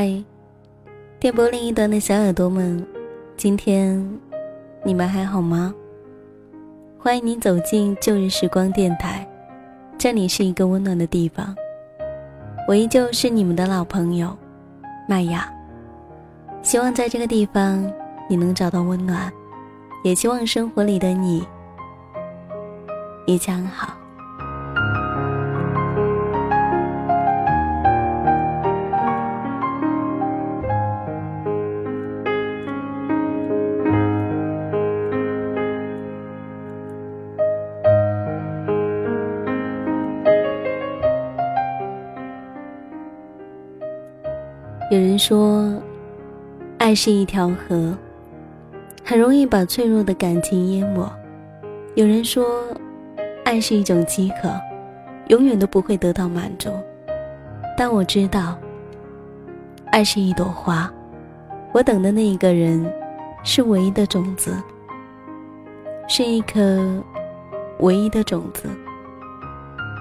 嗨，电波另一端的小耳朵们，今天你们还好吗？欢迎您走进旧日时光电台，这里是一个温暖的地方。我依旧是你们的老朋友麦雅，希望在这个地方你能找到温暖，也希望生活里的你一切安好。说，爱是一条河，很容易把脆弱的感情淹没。有人说，爱是一种饥渴，永远都不会得到满足。但我知道，爱是一朵花，我等的那一个人，是唯一的种子，是一颗唯一的种子。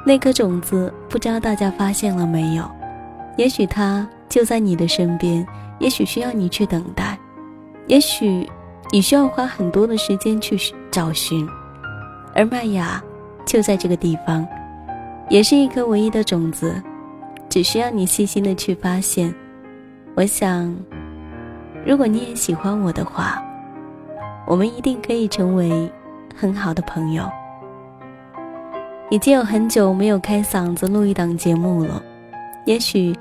那颗种子，不知道大家发现了没有？也许它。就在你的身边，也许需要你去等待，也许你需要花很多的时间去找寻，而麦芽就在这个地方，也是一颗唯一的种子，只需要你细心的去发现。我想，如果你也喜欢我的话，我们一定可以成为很好的朋友。已经有很久没有开嗓子录一档节目了，也许。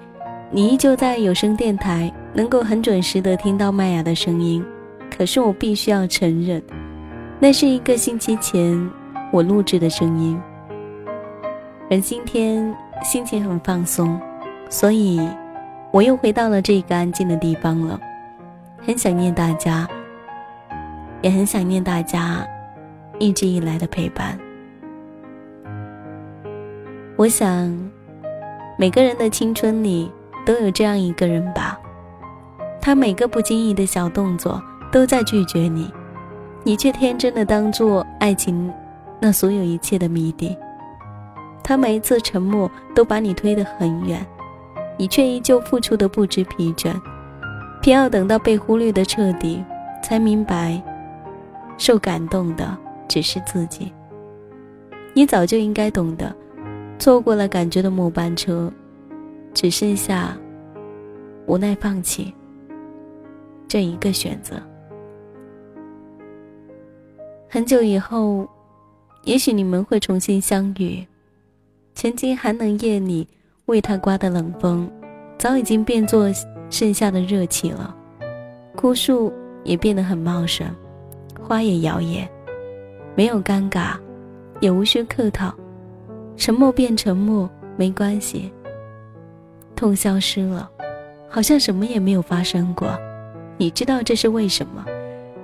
你依旧在有声电台，能够很准时的听到麦芽的声音，可是我必须要承认，那是一个星期前我录制的声音。而今天心情很放松，所以我又回到了这个安静的地方了，很想念大家，也很想念大家一直以来的陪伴。我想，每个人的青春里。都有这样一个人吧，他每个不经意的小动作都在拒绝你，你却天真的当做爱情那所有一切的谜底。他每一次沉默都把你推得很远，你却依旧付出的不知疲倦，偏要等到被忽略的彻底，才明白，受感动的只是自己。你早就应该懂得，错过了感觉的末班车。只剩下无奈放弃这一个选择。很久以后，也许你们会重新相遇。曾经寒冷夜里为他刮的冷风，早已经变作盛夏的热气了。枯树也变得很茂盛，花也摇曳，没有尴尬，也无需客套，沉默变沉默，没关系。痛消失了，好像什么也没有发生过。你知道这是为什么？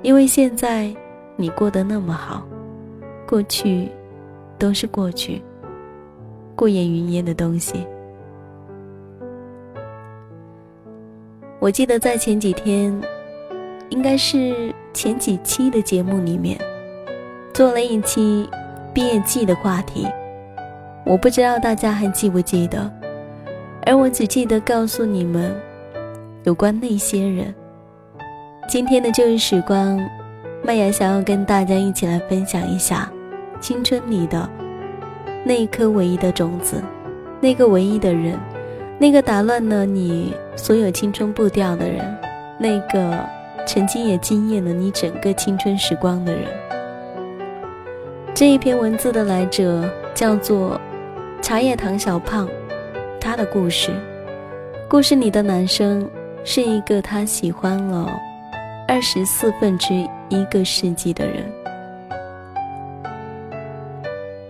因为现在你过得那么好，过去都是过去，过眼云烟的东西。我记得在前几天，应该是前几期的节目里面，做了一期毕业季的话题，我不知道大家还记不记得。而我只记得告诉你们，有关那些人。今天的旧日时光，麦芽想要跟大家一起来分享一下青春里的那一颗唯一的种子，那个唯一的人，那个打乱了你所有青春步调的人，那个曾经也惊艳了你整个青春时光的人。这一篇文字的来者叫做茶叶糖小胖。他的故事，故事里的男生是一个他喜欢了二十四分之一个世纪的人。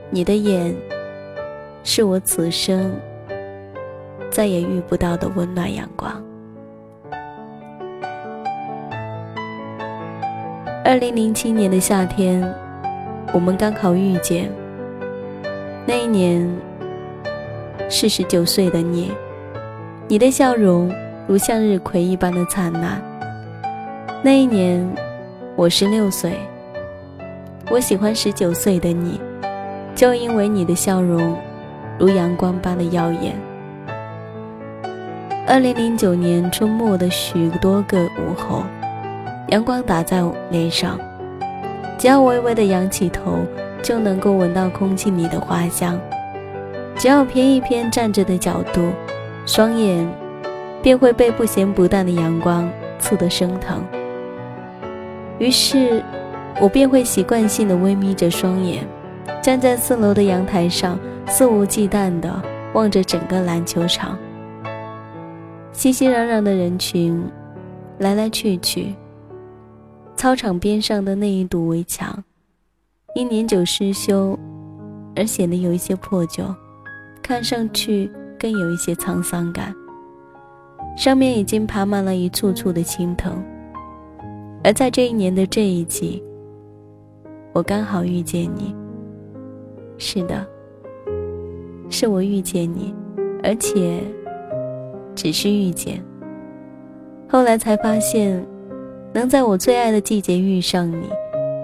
你的眼，是我此生再也遇不到的温暖阳光。二零零七年的夏天，我们刚好遇见。那一年。是十九岁的你，你的笑容如向日葵一般的灿烂。那一年，我十六岁。我喜欢十九岁的你，就因为你的笑容如阳光般的耀眼。二零零九年春末的许多个午后，阳光打在脸上，只要微微的仰起头，就能够闻到空气里的花香。只要偏一偏站着的角度，双眼便会被不咸不淡的阳光刺得生疼。于是，我便会习惯性的微眯着双眼，站在四楼的阳台上，肆无忌惮地望着整个篮球场。熙熙攘攘的人群，来来去去。操场边上的那一堵围墙，因年久失修而显得有一些破旧，看上去更有一些沧桑感。上面已经爬满了一簇簇的青藤。而在这一年的这一季，我刚好遇见你。是的，是我遇见你，而且。只是遇见，后来才发现，能在我最爱的季节遇上你，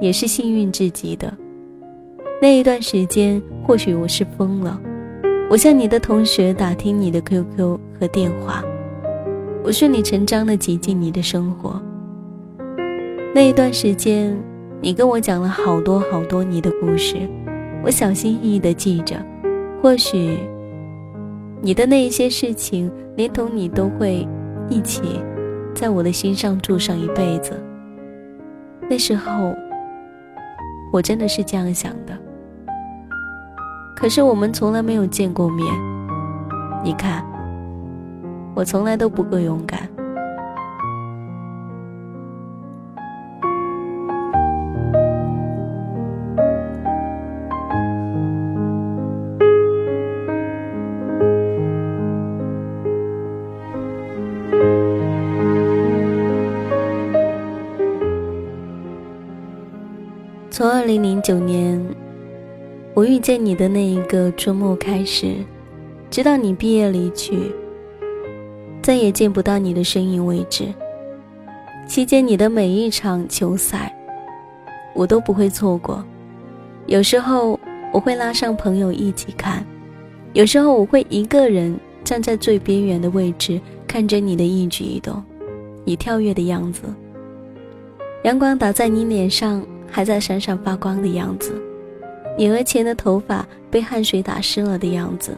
也是幸运至极的。那一段时间，或许我是疯了，我向你的同学打听你的 QQ 和电话，我顺理成章的挤进你的生活。那一段时间，你跟我讲了好多好多你的故事，我小心翼翼的记着，或许。你的那一些事情，连同你都会一起在我的心上住上一辈子。那时候，我真的是这样想的。可是我们从来没有见过面，你看，我从来都不够勇敢。从二零零九年我遇见你的那一个周末开始，直到你毕业离去，再也见不到你的身影为止。期间你的每一场球赛，我都不会错过。有时候我会拉上朋友一起看，有时候我会一个人站在最边缘的位置，看着你的一举一动，你跳跃的样子。阳光打在你脸上。还在闪闪发光的样子，你额前的头发被汗水打湿了的样子，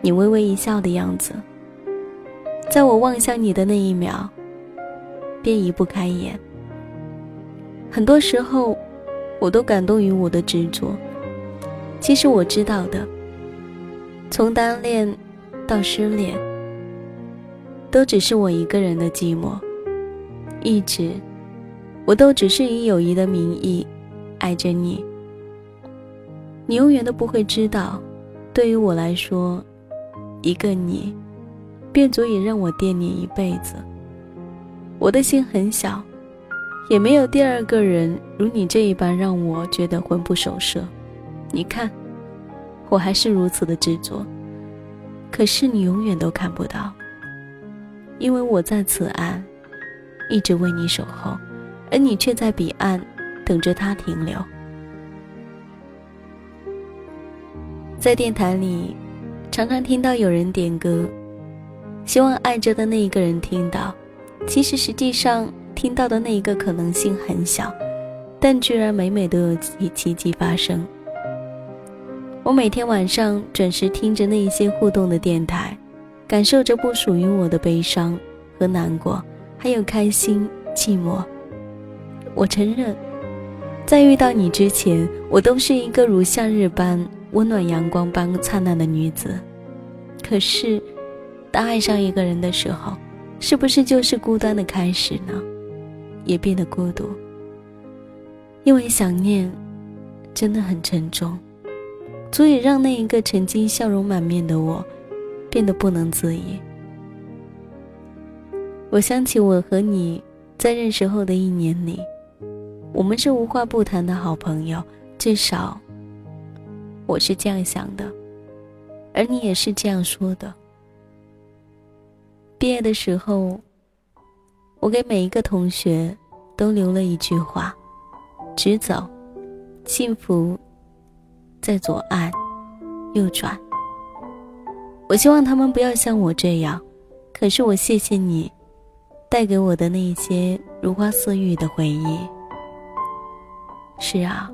你微微一笑的样子，在我望向你的那一秒，便移不开眼。很多时候，我都感动于我的执着。其实我知道的，从单恋到失恋，都只是我一个人的寂寞，一直。我都只是以友谊的名义爱着你，你永远都不会知道，对于我来说，一个你，便足以让我惦念一辈子。我的心很小，也没有第二个人如你这一般让我觉得魂不守舍。你看，我还是如此的执着，可是你永远都看不到，因为我在此岸，一直为你守候。而你却在彼岸，等着他停留。在电台里，常常听到有人点歌，希望爱着的那一个人听到。其实实际上，听到的那一个可能性很小，但居然每每都有奇迹发生。我每天晚上准时听着那一些互动的电台，感受着不属于我的悲伤和难过，还有开心、寂寞。我承认，在遇到你之前，我都是一个如夏日般温暖、阳光般灿烂的女子。可是，当爱上一个人的时候，是不是就是孤单的开始呢？也变得孤独，因为想念真的很沉重，足以让那一个曾经笑容满面的我，变得不能自已。我想起我和你在认识后的一年里。我们是无话不谈的好朋友，至少我是这样想的，而你也是这样说的。毕业的时候，我给每一个同学都留了一句话：直走，幸福在左岸，右转。我希望他们不要像我这样，可是我谢谢你，带给我的那些如花似玉的回忆。是啊，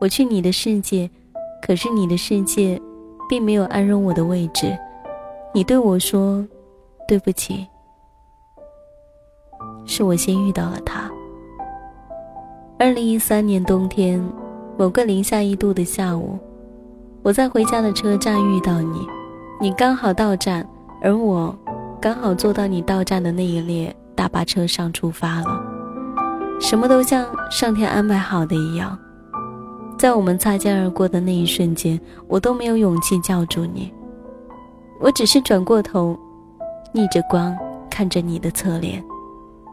我去你的世界，可是你的世界，并没有安容我的位置。你对我说：“对不起。”是我先遇到了他。二零一三年冬天，某个零下一度的下午，我在回家的车站遇到你，你刚好到站，而我刚好坐到你到站的那一列大巴车上出发了。什么都像上天安排好的一样，在我们擦肩而过的那一瞬间，我都没有勇气叫住你，我只是转过头，逆着光看着你的侧脸。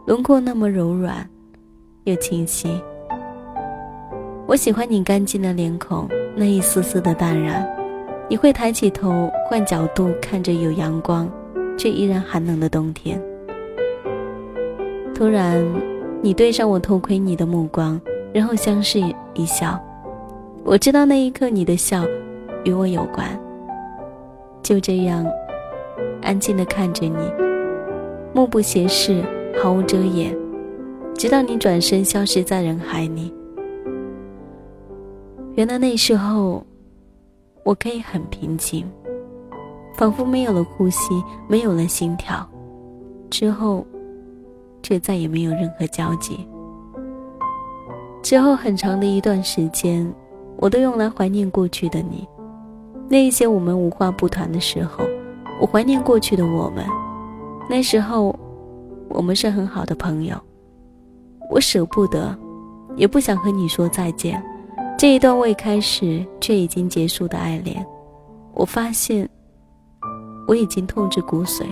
轮廓那么柔软，又清晰。我喜欢你干净的脸孔，那一丝丝的淡然。你会抬起头，换角度看着有阳光，却依然寒冷的冬天。突然，你对上我偷窥你的目光，然后相视一笑。我知道那一刻你的笑，与我有关。就这样，安静的看着你，目不斜视。毫无遮掩，直到你转身消失在人海里。原来那时候，我可以很平静，仿佛没有了呼吸，没有了心跳，之后，却再也没有任何交集。之后很长的一段时间，我都用来怀念过去的你。那一些我们无话不谈的时候，我怀念过去的我们。那时候。我们是很好的朋友，我舍不得，也不想和你说再见。这一段未开始却已经结束的爱恋，我发现我已经痛至骨髓。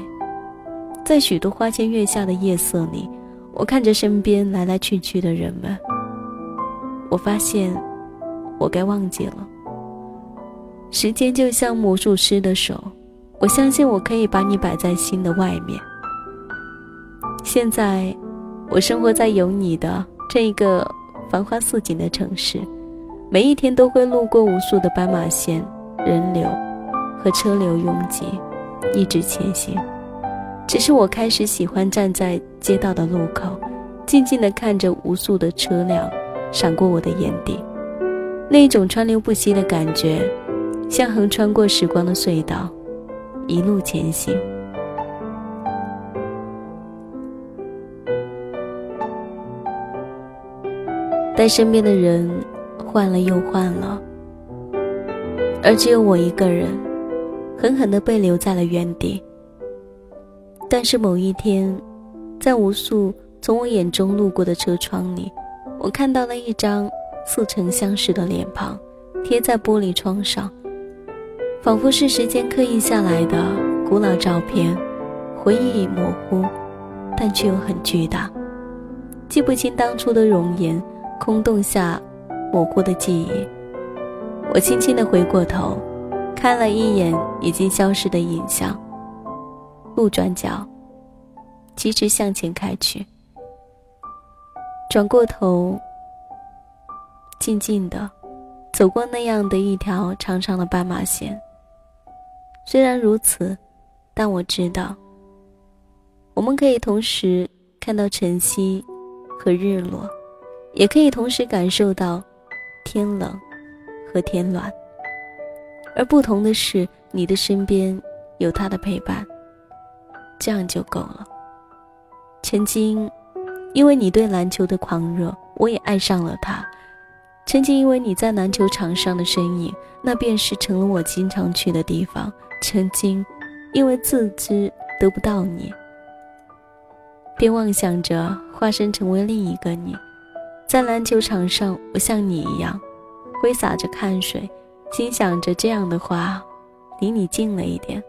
在许多花前月下的夜色里，我看着身边来来去去的人们，我发现我该忘记了。时间就像魔术师的手，我相信我可以把你摆在心的外面。现在，我生活在有你的这一个繁花似锦的城市，每一天都会路过无数的斑马线、人流和车流拥挤，一直前行。只是我开始喜欢站在街道的路口，静静地看着无数的车辆闪过我的眼底，那种川流不息的感觉，像横穿过时光的隧道，一路前行。但身边的人换了又换了，而只有我一个人，狠狠地被留在了原地。但是某一天，在无数从我眼中路过的车窗里，我看到了一张似曾相识的脸庞，贴在玻璃窗上，仿佛是时间刻印下来的古老照片，回忆模糊，但却又很巨大，记不清当初的容颜。空洞下，模糊的记忆。我轻轻地回过头，看了一眼已经消失的影像。路转角，疾驰向前开去。转过头，静静的走过那样的一条长长的斑马线。虽然如此，但我知道，我们可以同时看到晨曦和日落。也可以同时感受到天冷和天暖，而不同的是，你的身边有他的陪伴，这样就够了。曾经，因为你对篮球的狂热，我也爱上了他；曾经，因为你在篮球场上的身影，那便是成了我经常去的地方；曾经，因为自知得不到你，便妄想着化身成为另一个你。在篮球场上，我像你一样，挥洒着汗水，心想着这样的话，离你近了一点。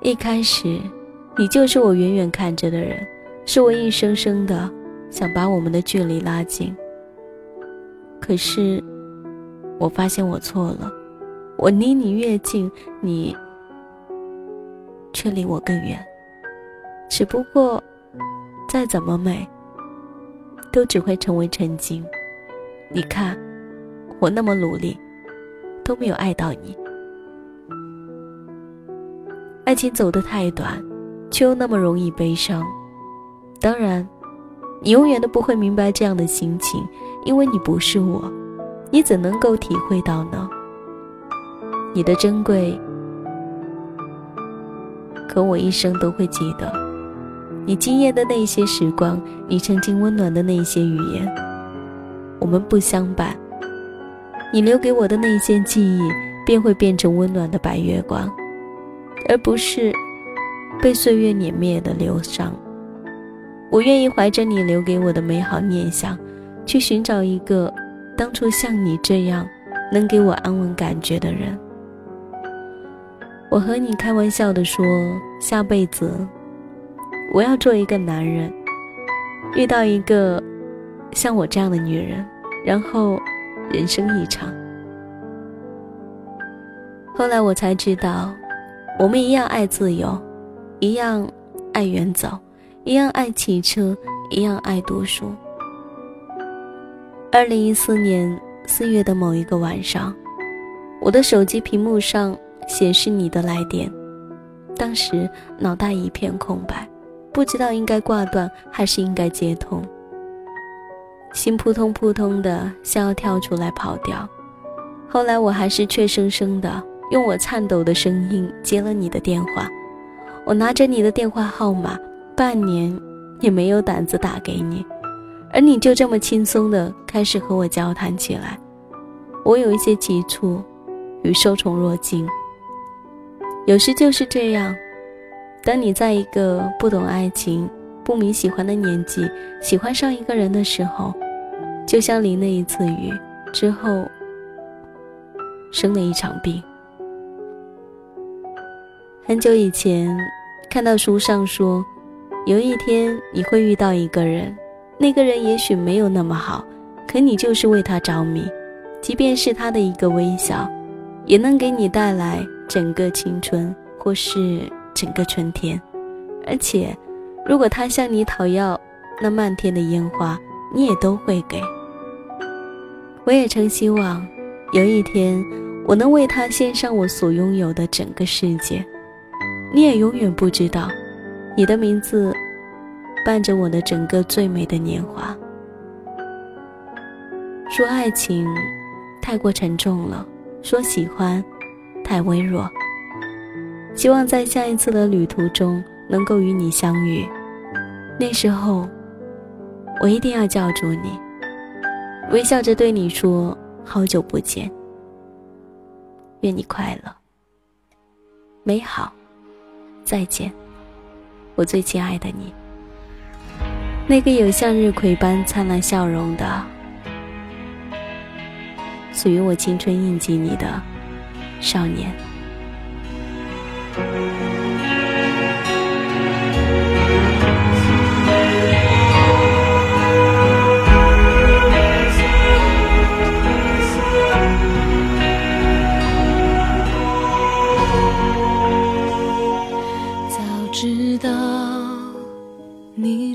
一开始，你就是我远远看着的人，是我硬生生的想把我们的距离拉近。可是，我发现我错了，我离你越近，你却离我更远。只不过，再怎么美。都只会成为曾经。你看，我那么努力，都没有爱到你。爱情走得太短，却又那么容易悲伤。当然，你永远都不会明白这样的心情，因为你不是我，你怎能够体会到呢？你的珍贵，可我一生都会记得。你惊艳的那些时光，你曾经温暖的那些语言，我们不相伴。你留给我的那一些记忆，便会变成温暖的白月光，而不是被岁月碾灭的流伤。我愿意怀着你留给我的美好念想，去寻找一个当初像你这样能给我安稳感觉的人。我和你开玩笑的说，下辈子我要做一个男人，遇到一个像我这样的女人，然后。人生一场。后来我才知道，我们一样爱自由，一样爱远走，一样爱骑车，一样爱读书。二零一四年四月的某一个晚上，我的手机屏幕上显示你的来电，当时脑袋一片空白，不知道应该挂断还是应该接通。心扑通扑通的，想要跳出来跑掉。后来我还是怯生生的用我颤抖的声音接了你的电话。我拿着你的电话号码，半年也没有胆子打给你，而你就这么轻松的开始和我交谈起来。我有一些急促，与受宠若惊。有时就是这样，当你在一个不懂爱情。不明喜欢的年纪，喜欢上一个人的时候，就像淋了一次雨之后，生了一场病。很久以前，看到书上说，有一天你会遇到一个人，那个人也许没有那么好，可你就是为他着迷，即便是他的一个微笑，也能给你带来整个青春或是整个春天，而且。如果他向你讨要那漫天的烟花，你也都会给。我也曾希望有一天，我能为他献上我所拥有的整个世界。你也永远不知道，你的名字伴着我的整个最美的年华。说爱情太过沉重了，说喜欢太微弱。希望在下一次的旅途中。能够与你相遇，那时候，我一定要叫住你，微笑着对你说：“好久不见，愿你快乐、美好，再见，我最亲爱的你，那个有向日葵般灿烂笑容的，属于我青春印记里的少年。”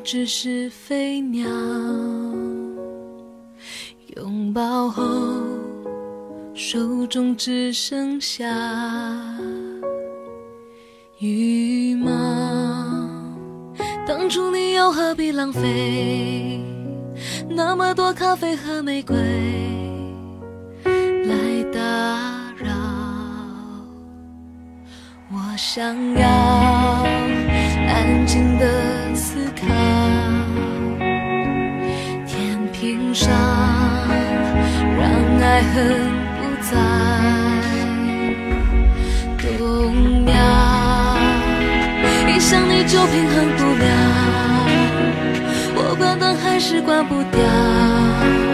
只是飞鸟，拥抱后手中只剩下羽毛。当初你又何必浪费那么多咖啡和玫瑰来打扰？我想要安静的思考。伤让爱恨不再动摇，一想你就平衡不了，我关灯还是关不掉。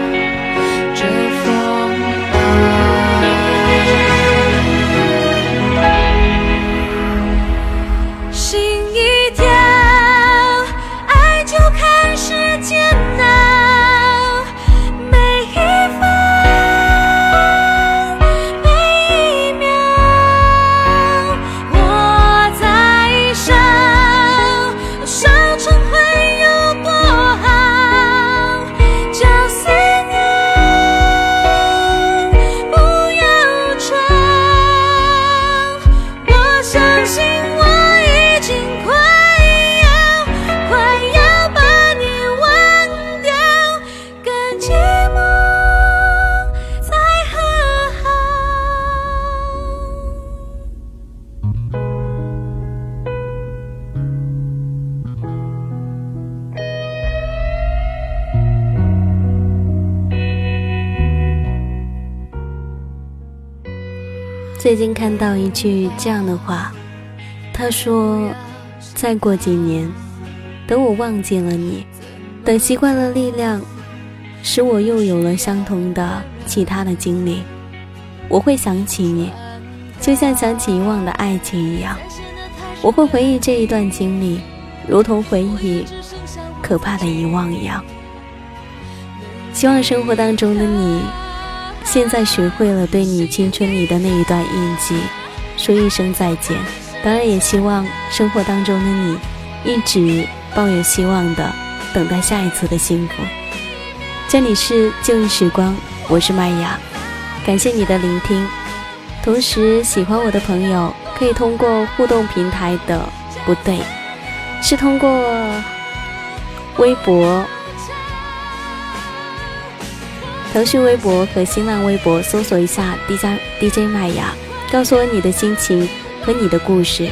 最近看到一句这样的话，他说：“再过几年，等我忘记了你，等习惯了力量，使我又有了相同的其他的经历，我会想起你，就像想起以往的爱情一样，我会回忆这一段经历，如同回忆可怕的遗忘一样。希望生活当中的你。”现在学会了对你青春里的那一段印记说一声再见，当然也希望生活当中的你一直抱有希望的等待下一次的幸福。这里是旧日时光，我是麦雅，感谢你的聆听。同时，喜欢我的朋友可以通过互动平台的不对，是通过微博。腾讯微博和新浪微博搜索一下 DJ DJ 麦芽，告诉我你的心情和你的故事。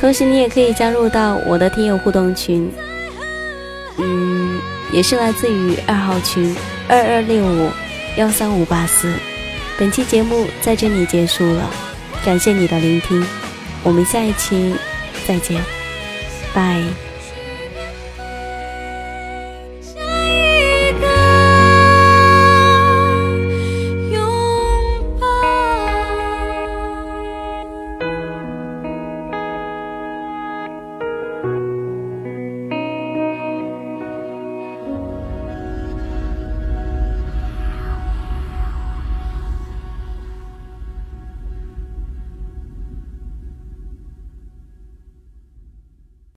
同时，你也可以加入到我的听友互动群，嗯，也是来自于二号群二二六五幺三五八四。本期节目在这里结束了，感谢你的聆听，我们下一期再见，拜。